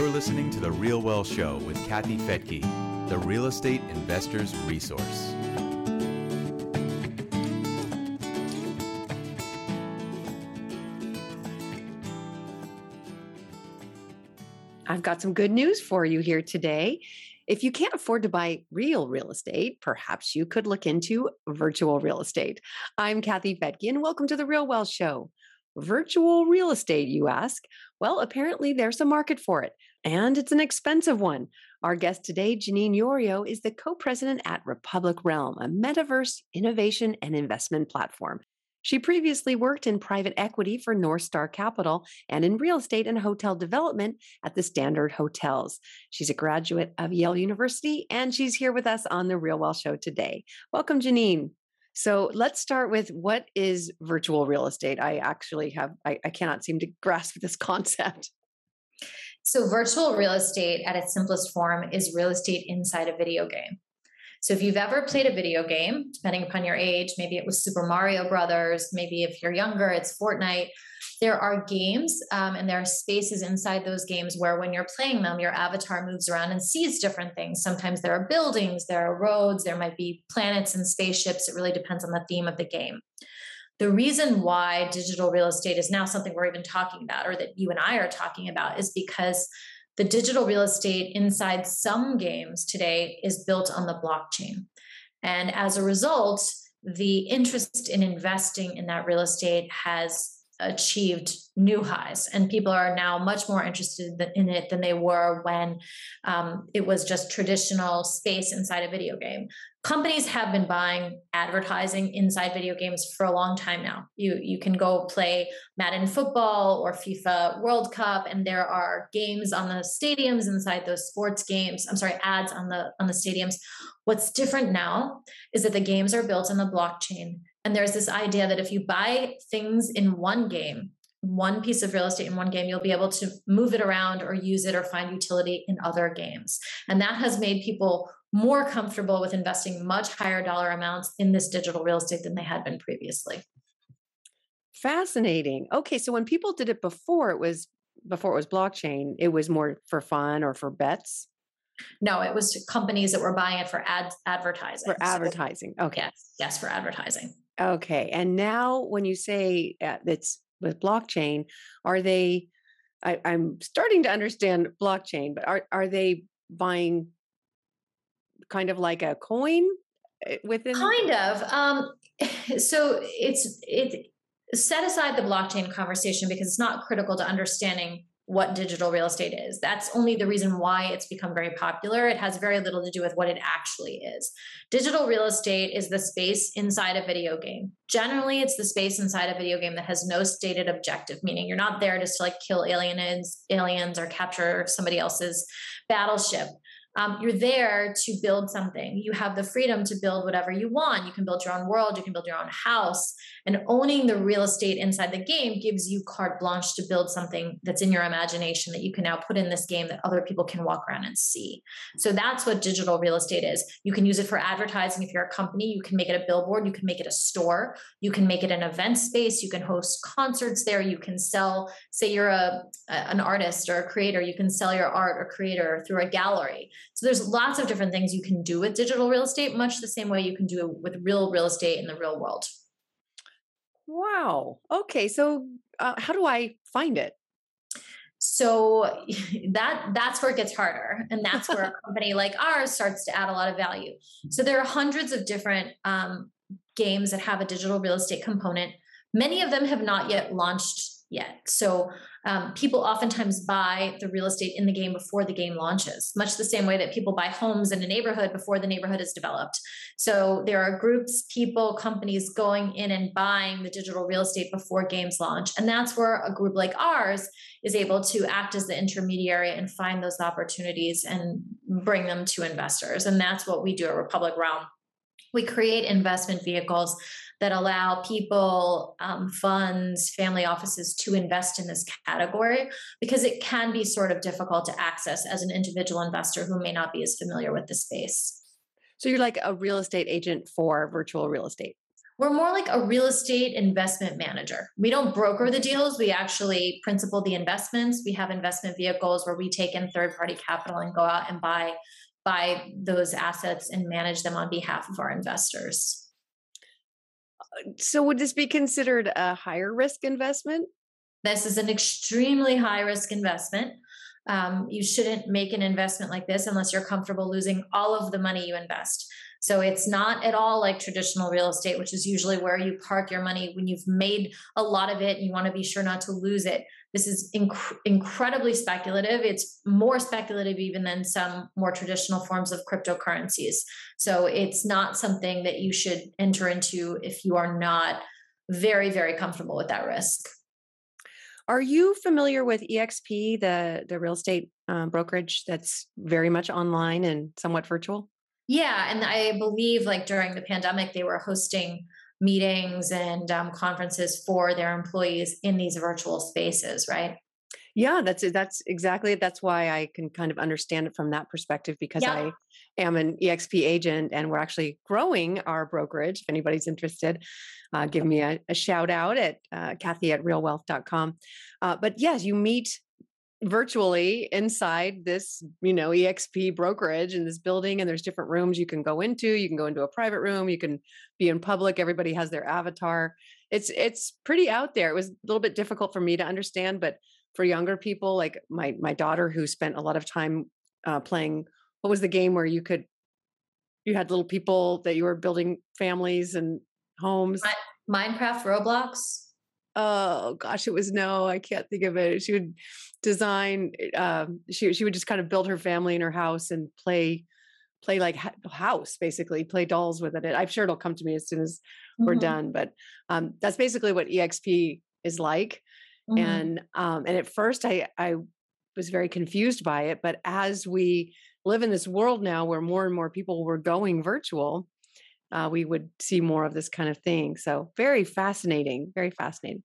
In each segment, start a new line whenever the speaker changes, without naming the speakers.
You're listening to The Real Wealth Show with Kathy Fettke, the real estate investor's resource.
I've got some good news for you here today. If you can't afford to buy real real estate, perhaps you could look into virtual real estate. I'm Kathy Fettke, and welcome to the Real Wealth Show. Virtual real estate, you ask? Well, apparently there's a market for it, and it's an expensive one. Our guest today, Janine Yorio, is the co president at Republic Realm, a metaverse innovation and investment platform. She previously worked in private equity for North Star Capital and in real estate and hotel development at the Standard Hotels. She's a graduate of Yale University and she's here with us on the Real Wealth Show today. Welcome, Janine. So let's start with what is virtual real estate? I actually have, I, I cannot seem to grasp this concept.
So, virtual real estate at its simplest form is real estate inside a video game. So if you've ever played a video game, depending upon your age, maybe it was Super Mario Brothers, maybe if you're younger, it's Fortnite. There are games um, and there are spaces inside those games where, when you're playing them, your avatar moves around and sees different things. Sometimes there are buildings, there are roads, there might be planets and spaceships. It really depends on the theme of the game. The reason why digital real estate is now something we're even talking about, or that you and I are talking about, is because the digital real estate inside some games today is built on the blockchain. And as a result, the interest in investing in that real estate has achieved new highs. And people are now much more interested in it than they were when um, it was just traditional space inside a video game. Companies have been buying advertising inside video games for a long time now. You you can go play madden football or fifa world cup and there are games on the stadiums inside those sports games i'm sorry ads on the on the stadiums. What's different now is that the games are built on the blockchain and there's this idea that if you buy things in one game, one piece of real estate in one game, you'll be able to move it around or use it or find utility in other games. And that has made people more comfortable with investing much higher dollar amounts in this digital real estate than they had been previously.
Fascinating. Okay, so when people did it before, it was before it was blockchain, it was more for fun or for bets.
No, it was companies that were buying it for ads advertising.
For advertising. Okay.
Yes, yes, for advertising.
Okay. And now when you say uh, it's with blockchain, are they, I, I'm starting to understand blockchain, but are, are they buying kind of like a coin eh, within?
Kind of. Um, so it's, it, set aside the blockchain conversation because it's not critical to understanding what digital real estate is. That's only the reason why it's become very popular. It has very little to do with what it actually is. Digital real estate is the space inside a video game. Generally, it's the space inside a video game that has no stated objective, meaning you're not there just to like kill aliens, aliens or capture somebody else's battleship. Um, you're there to build something. You have the freedom to build whatever you want. You can build your own world, you can build your own house. And owning the real estate inside the game gives you carte blanche to build something that's in your imagination that you can now put in this game that other people can walk around and see. So that's what digital real estate is. You can use it for advertising if you're a company, you can make it a billboard, you can make it a store, you can make it an event space, you can host concerts there, you can sell, say you're a, an artist or a creator, you can sell your art or creator through a gallery. So there's lots of different things you can do with digital real estate, much the same way you can do it with real real estate in the real world.
Wow. Okay. So uh, how do I find it?
So that that's where it gets harder, and that's where a company like ours starts to add a lot of value. So there are hundreds of different um, games that have a digital real estate component. Many of them have not yet launched yet. So um, people oftentimes buy the real estate in the game before the game launches, much the same way that people buy homes in a neighborhood before the neighborhood is developed. So there are groups, people, companies going in and buying the digital real estate before games launch. And that's where a group like ours is able to act as the intermediary and find those opportunities and bring them to investors. And that's what we do at Republic Realm. We create investment vehicles that allow people, um, funds, family offices to invest in this category because it can be sort of difficult to access as an individual investor who may not be as familiar with the space.
So you're like a real estate agent for virtual real estate.
We're more like a real estate investment manager. We don't broker the deals, we actually principal the investments. We have investment vehicles where we take in third party capital and go out and buy buy those assets and manage them on behalf of our investors.
So would this be considered a higher risk investment?
This is an extremely high risk investment. Um, you shouldn't make an investment like this unless you're comfortable losing all of the money you invest. So it's not at all like traditional real estate, which is usually where you park your money when you've made a lot of it and you want to be sure not to lose it. This is inc- incredibly speculative. It's more speculative even than some more traditional forms of cryptocurrencies. So it's not something that you should enter into if you are not very, very comfortable with that risk.
Are you familiar with EXP, the the real estate um, brokerage that's very much online and somewhat virtual?
Yeah, and I believe like during the pandemic, they were hosting meetings and um, conferences for their employees in these virtual spaces, right?
Yeah, that's that's exactly it. That's why I can kind of understand it from that perspective because yeah. I am an EXP agent and we're actually growing our brokerage. If anybody's interested, uh, give me a, a, shout out at uh, Kathy at realwealth.com. Uh, but yes, you meet virtually inside this you know exp brokerage in this building and there's different rooms you can go into. You can go into a private room you can be in public everybody has their avatar. It's it's pretty out there. It was a little bit difficult for me to understand but for younger people like my my daughter who spent a lot of time uh, playing what was the game where you could you had little people that you were building families and homes?
Minecraft roblox
oh gosh it was no i can't think of it she would design um, she she would just kind of build her family in her house and play play like house basically play dolls with it i'm sure it'll come to me as soon as mm-hmm. we're done but um, that's basically what exp is like mm-hmm. and um, and at first i i was very confused by it but as we live in this world now where more and more people were going virtual uh, we would see more of this kind of thing. So very fascinating, very fascinating.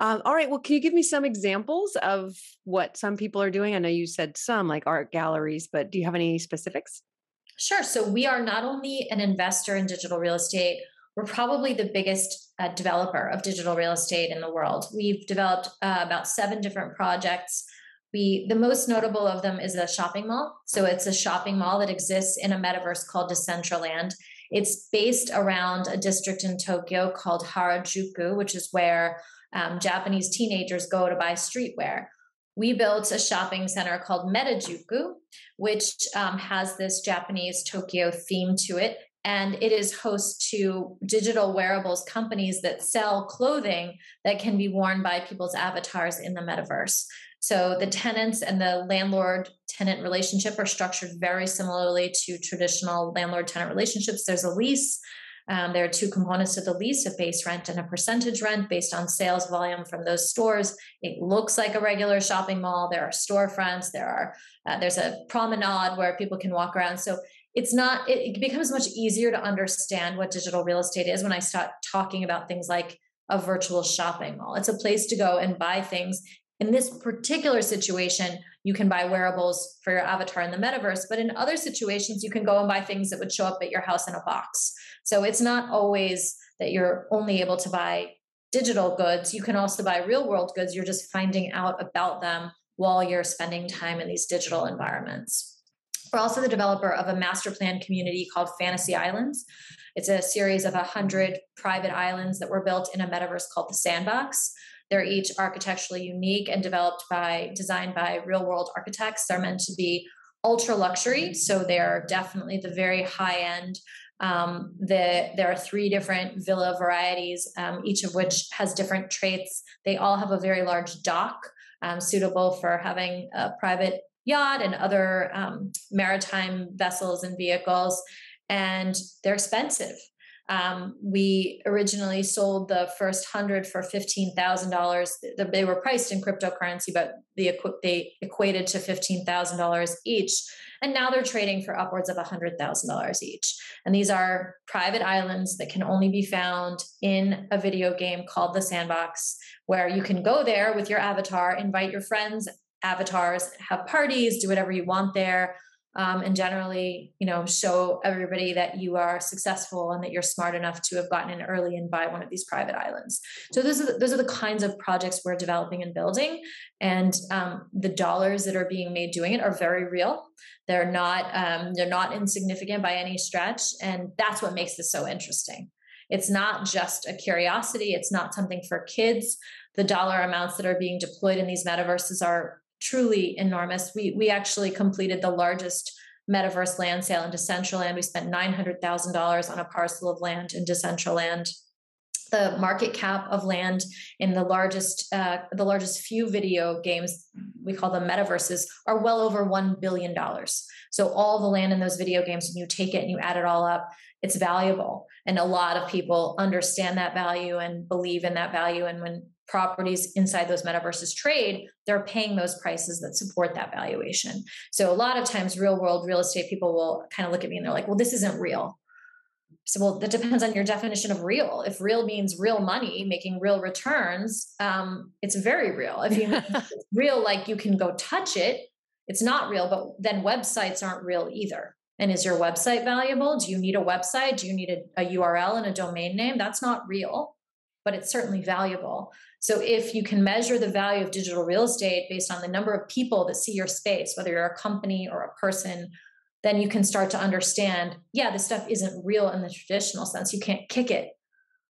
Um, all right. Well, can you give me some examples of what some people are doing? I know you said some, like art galleries, but do you have any specifics?
Sure. So we are not only an investor in digital real estate, we're probably the biggest uh, developer of digital real estate in the world. We've developed uh, about seven different projects. We the most notable of them is a shopping mall. So it's a shopping mall that exists in a metaverse called Decentraland. It's based around a district in Tokyo called Harajuku, which is where um, Japanese teenagers go to buy streetwear. We built a shopping center called Metajuku, which um, has this Japanese Tokyo theme to it. And it is host to digital wearables companies that sell clothing that can be worn by people's avatars in the metaverse. So the tenants and the landlord tenant relationship are structured very similarly to traditional landlord tenant relationships. There's a lease. Um, there are two components to the lease a base rent and a percentage rent based on sales volume from those stores. It looks like a regular shopping mall. There are storefronts. There are uh, there's a promenade where people can walk around. So it's not it, it becomes much easier to understand what digital real estate is when I start talking about things like a virtual shopping mall. It's a place to go and buy things in this particular situation, you can buy wearables for your avatar in the metaverse, but in other situations, you can go and buy things that would show up at your house in a box. So it's not always that you're only able to buy digital goods. You can also buy real world goods. You're just finding out about them while you're spending time in these digital environments. We're also the developer of a master plan community called Fantasy Islands. It's a series of 100 private islands that were built in a metaverse called the Sandbox. They're each architecturally unique and developed by, designed by real world architects. They're meant to be ultra luxury. So they're definitely the very high end. Um, the, there are three different villa varieties, um, each of which has different traits. They all have a very large dock, um, suitable for having a private yacht and other um, maritime vessels and vehicles. And they're expensive. Um, we originally sold the first hundred for fifteen thousand dollars. They were priced in cryptocurrency, but the they equated to fifteen thousand dollars each, and now they're trading for upwards of hundred thousand dollars each. And these are private islands that can only be found in a video game called the Sandbox, where you can go there with your avatar, invite your friends, avatars, have parties, do whatever you want there um, and generally, you know, show everybody that you are successful and that you're smart enough to have gotten in early and buy one of these private islands. So those are the, those are the kinds of projects we're developing and building, and um, the dollars that are being made doing it are very real. They're not um, they're not insignificant by any stretch, and that's what makes this so interesting. It's not just a curiosity. It's not something for kids. The dollar amounts that are being deployed in these metaverses are truly enormous. We we actually completed the largest metaverse land sale in Decentraland. We spent nine hundred thousand dollars on a parcel of land in Decentraland. The market cap of land in the largest uh, the largest few video games we call them metaverses are well over one billion dollars. So all the land in those video games, when you take it and you add it all up, it's valuable. And a lot of people understand that value and believe in that value. And when properties inside those metaverses trade, they're paying those prices that support that valuation. So a lot of times, real world real estate people will kind of look at me and they're like, well, this isn't real. So, well, that depends on your definition of real. If real means real money, making real returns, um, it's very real. If you mean real, like you can go touch it, it's not real, but then websites aren't real either. And is your website valuable? Do you need a website? Do you need a, a URL and a domain name? That's not real, but it's certainly valuable. So if you can measure the value of digital real estate based on the number of people that see your space, whether you're a company or a person, then you can start to understand, yeah, this stuff isn't real in the traditional sense. You can't kick it,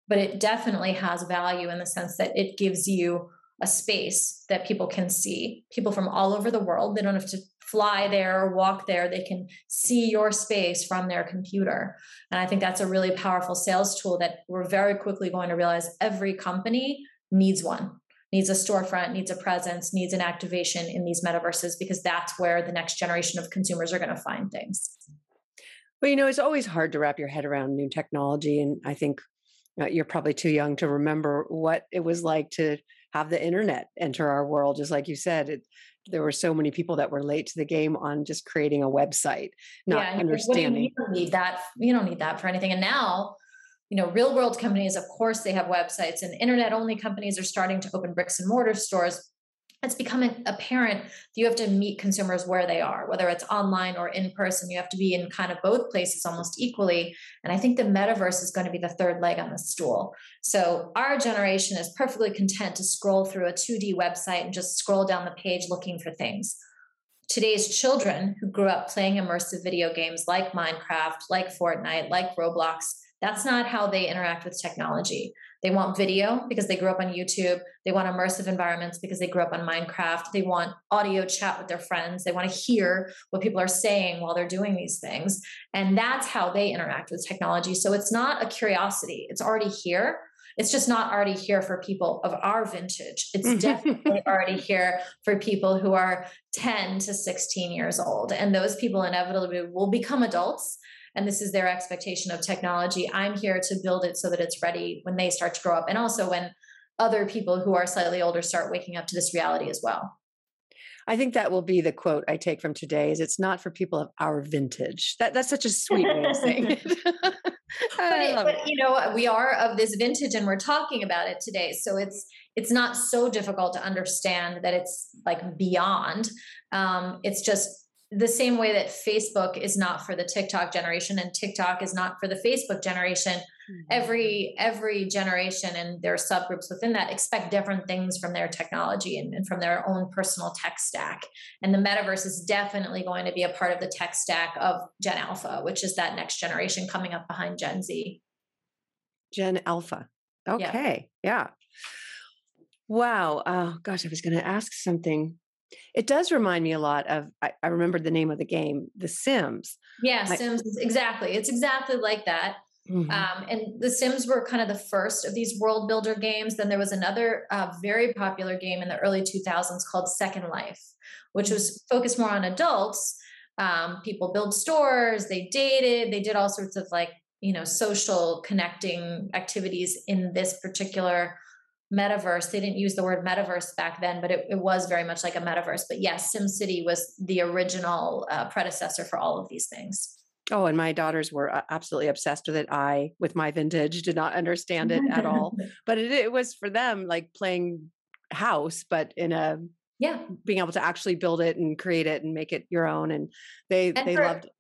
but it definitely has value in the sense that it gives you a space that people can see. People from all over the world, they don't have to fly there or walk there. They can see your space from their computer. And I think that's a really powerful sales tool that we're very quickly going to realize every company needs one needs a storefront needs a presence needs an activation in these metaverses because that's where the next generation of consumers are going to find things
well you know it's always hard to wrap your head around new technology and i think uh, you're probably too young to remember what it was like to have the internet enter our world just like you said it, there were so many people that were late to the game on just creating a website not yeah, understanding.
you don't need that you don't need that for anything and now you know real world companies of course they have websites and internet only companies are starting to open bricks and mortar stores it's becoming apparent that you have to meet consumers where they are whether it's online or in person. You have to be in kind of both places almost equally. And i think the metaverse is going to be the third leg on the stool. So our generation is perfectly content to scroll through a 2d website and just scroll down the page looking for things. Today's children who grew up playing immersive video games like minecraft like fortnite like roblox that's not how they interact with technology. They want video because they grew up on YouTube. They want immersive environments because they grew up on Minecraft. They want audio chat with their friends. They want to hear what people are saying while they're doing these things. And that's how they interact with technology. So it's not a curiosity, it's already here. It's just not already here for people of our vintage. It's definitely already here for people who are 10 to 16 years old. And those people inevitably will become adults and this is their expectation of technology. I'm here to build it so that it's ready when they start to grow up and also when other people who are slightly older start waking up to this reality as well.
I think that will be the quote I take from today is it's not for people of our vintage. That that's such a sweet way of saying it. but,
it, but you know, we are of this vintage and we're talking about it today. So it's it's not so difficult to understand that it's like beyond. Um, it's just the same way that Facebook is not for the TikTok generation and TikTok is not for the Facebook generation. Mm-hmm. Every every generation and their subgroups within that expect different things from their technology and, and from their own personal tech stack. And the metaverse is definitely going to be a part of the tech stack of Gen Alpha, which is that next generation coming up behind Gen Z.
Gen Alpha. Okay. Yeah. yeah. Wow. Oh gosh, I was going to ask something it does remind me a lot of I, I remembered the name of the game, The Sims.
Yeah, I, Sims exactly. It's exactly like that. Mm-hmm. Um, and The Sims were kind of the first of these world builder games. Then there was another uh, very popular game in the early 2000s called Second Life, which was focused more on adults. Um, people build stores, they dated, they did all sorts of like you know social connecting activities in this particular metaverse they didn't use the word metaverse back then but it, it was very much like a metaverse. But yes simcity was the original uh, predecessor for all of these things.
Oh and my daughters were uh, absolutely obsessed with it. I with my vintage did not understand it at all. But it, it was for them like playing house but in a
yeah.
being able to actually build it and create it and make it your own. And they and they for, loved it.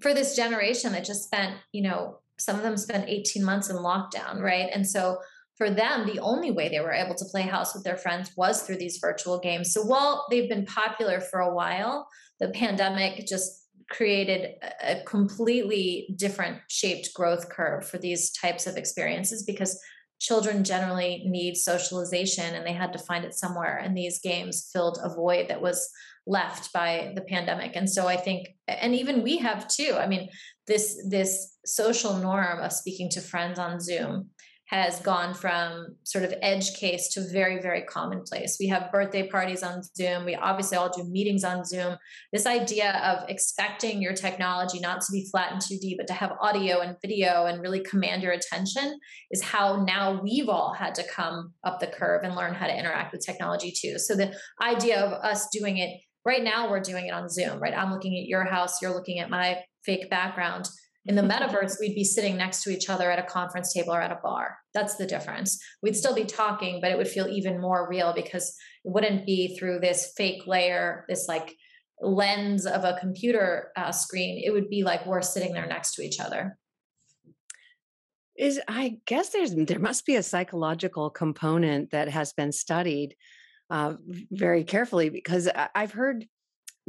for this generation that just spent you know some of them spent 18 months in lockdown right? And so for them the only way they were able to play house with their friends was through these virtual games. So while they've been popular for a while the pandemic just created a completely different shaped growth curve for these types of experiences because children generally need socialization and they had to find it somewhere and these games filled a void that was left by the pandemic. And so i think and even we have too i mean this this social norm of speaking to friends on zoom has gone from sort of edge case to very, very commonplace. We have birthday parties on Zoom. We obviously all do meetings on Zoom. This idea of expecting your technology not to be flat and 2D, but to have audio and video and really command your attention is how now we've all had to come up the curve and learn how to interact with technology too. So the idea of us doing it right now, we're doing it on Zoom, right? I'm looking at your house, you're looking at my fake background in the metaverse, we'd be sitting next to each other at a conference table or at a bar. That's the difference. We'd still be talking, but it would feel even more real because it wouldn't be through this fake layer, this like lens of a computer uh, screen. It would be like we're sitting there next to each other.
Is I guess there's there must be a psychological component that has been studied uh, very carefully because I've heard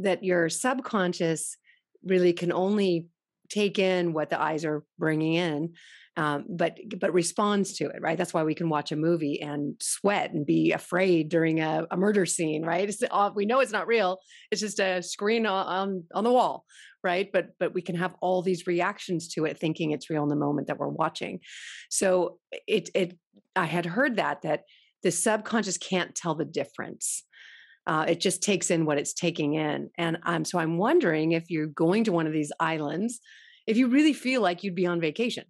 that your subconscious really can only take in what the eyes are bringing in um, but but responds to it right? That's why we can watch a movie and sweat and be afraid during a, a murder scene right? We know it's not real it's just a screen on on the wall right? But but we can have all these reactions to it thinking it's real in the moment that we're watching. So it it i had heard that that the subconscious can't tell the difference uh, it just takes in what it's taking in. And I'm so I'm wondering if you're going to one of these islands, if you really feel like you'd be on vacation.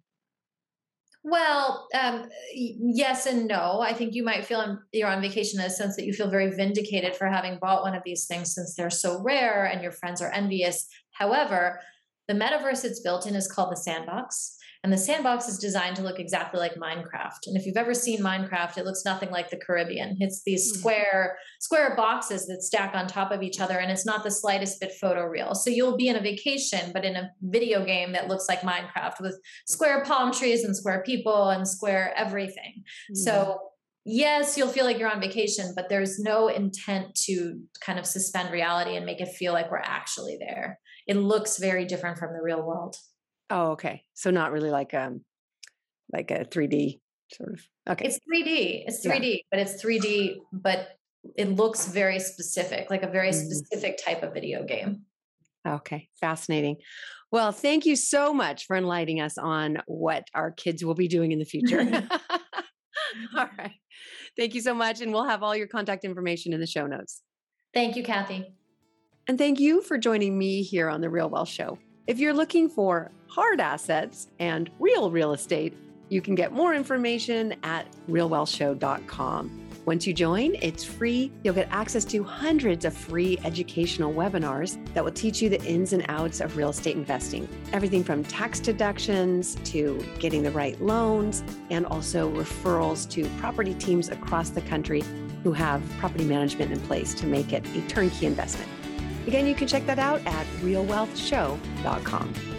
Well, um, yes and no. I think you might feel you're on vacation in a sense that you feel very vindicated for having bought one of these things since they're so rare and your friends are envious. However, the metaverse it's built in is called the sandbox. And the sandbox is designed to look exactly like Minecraft. And if you've ever seen Minecraft, it looks nothing like the Caribbean. It's these hmm. square square boxes that stack on top of each other, and it's not the slightest bit photoreal. So you'll be in a vacation, but in a video game that looks like Minecraft with square palm trees and square people and square everything. Mm-hmm. So yes, you'll feel like you're on vacation, but there's no intent to kind of suspend reality and make it feel like we're actually there. It looks very different from the real world.
Oh, okay. So not really like um like a 3D sort of. Okay.
It's 3D. It's 3D, yeah. but it's 3D, but it looks very specific, like a very mm-hmm. specific type of video game.
Okay, fascinating. Well, thank you so much for enlightening us on what our kids will be doing in the future. all right. Thank you so much. And we'll have all your contact information in the show notes.
Thank you, Kathy.
And thank you for joining me here on The Real Wealth Show. If you're looking for hard assets and real real estate, you can get more information at realwealthshow.com. Once you join, it's free. You'll get access to hundreds of free educational webinars that will teach you the ins and outs of real estate investing. Everything from tax deductions to getting the right loans, and also referrals to property teams across the country who have property management in place to make it a turnkey investment. Again, you can check that out at realwealthshow.com.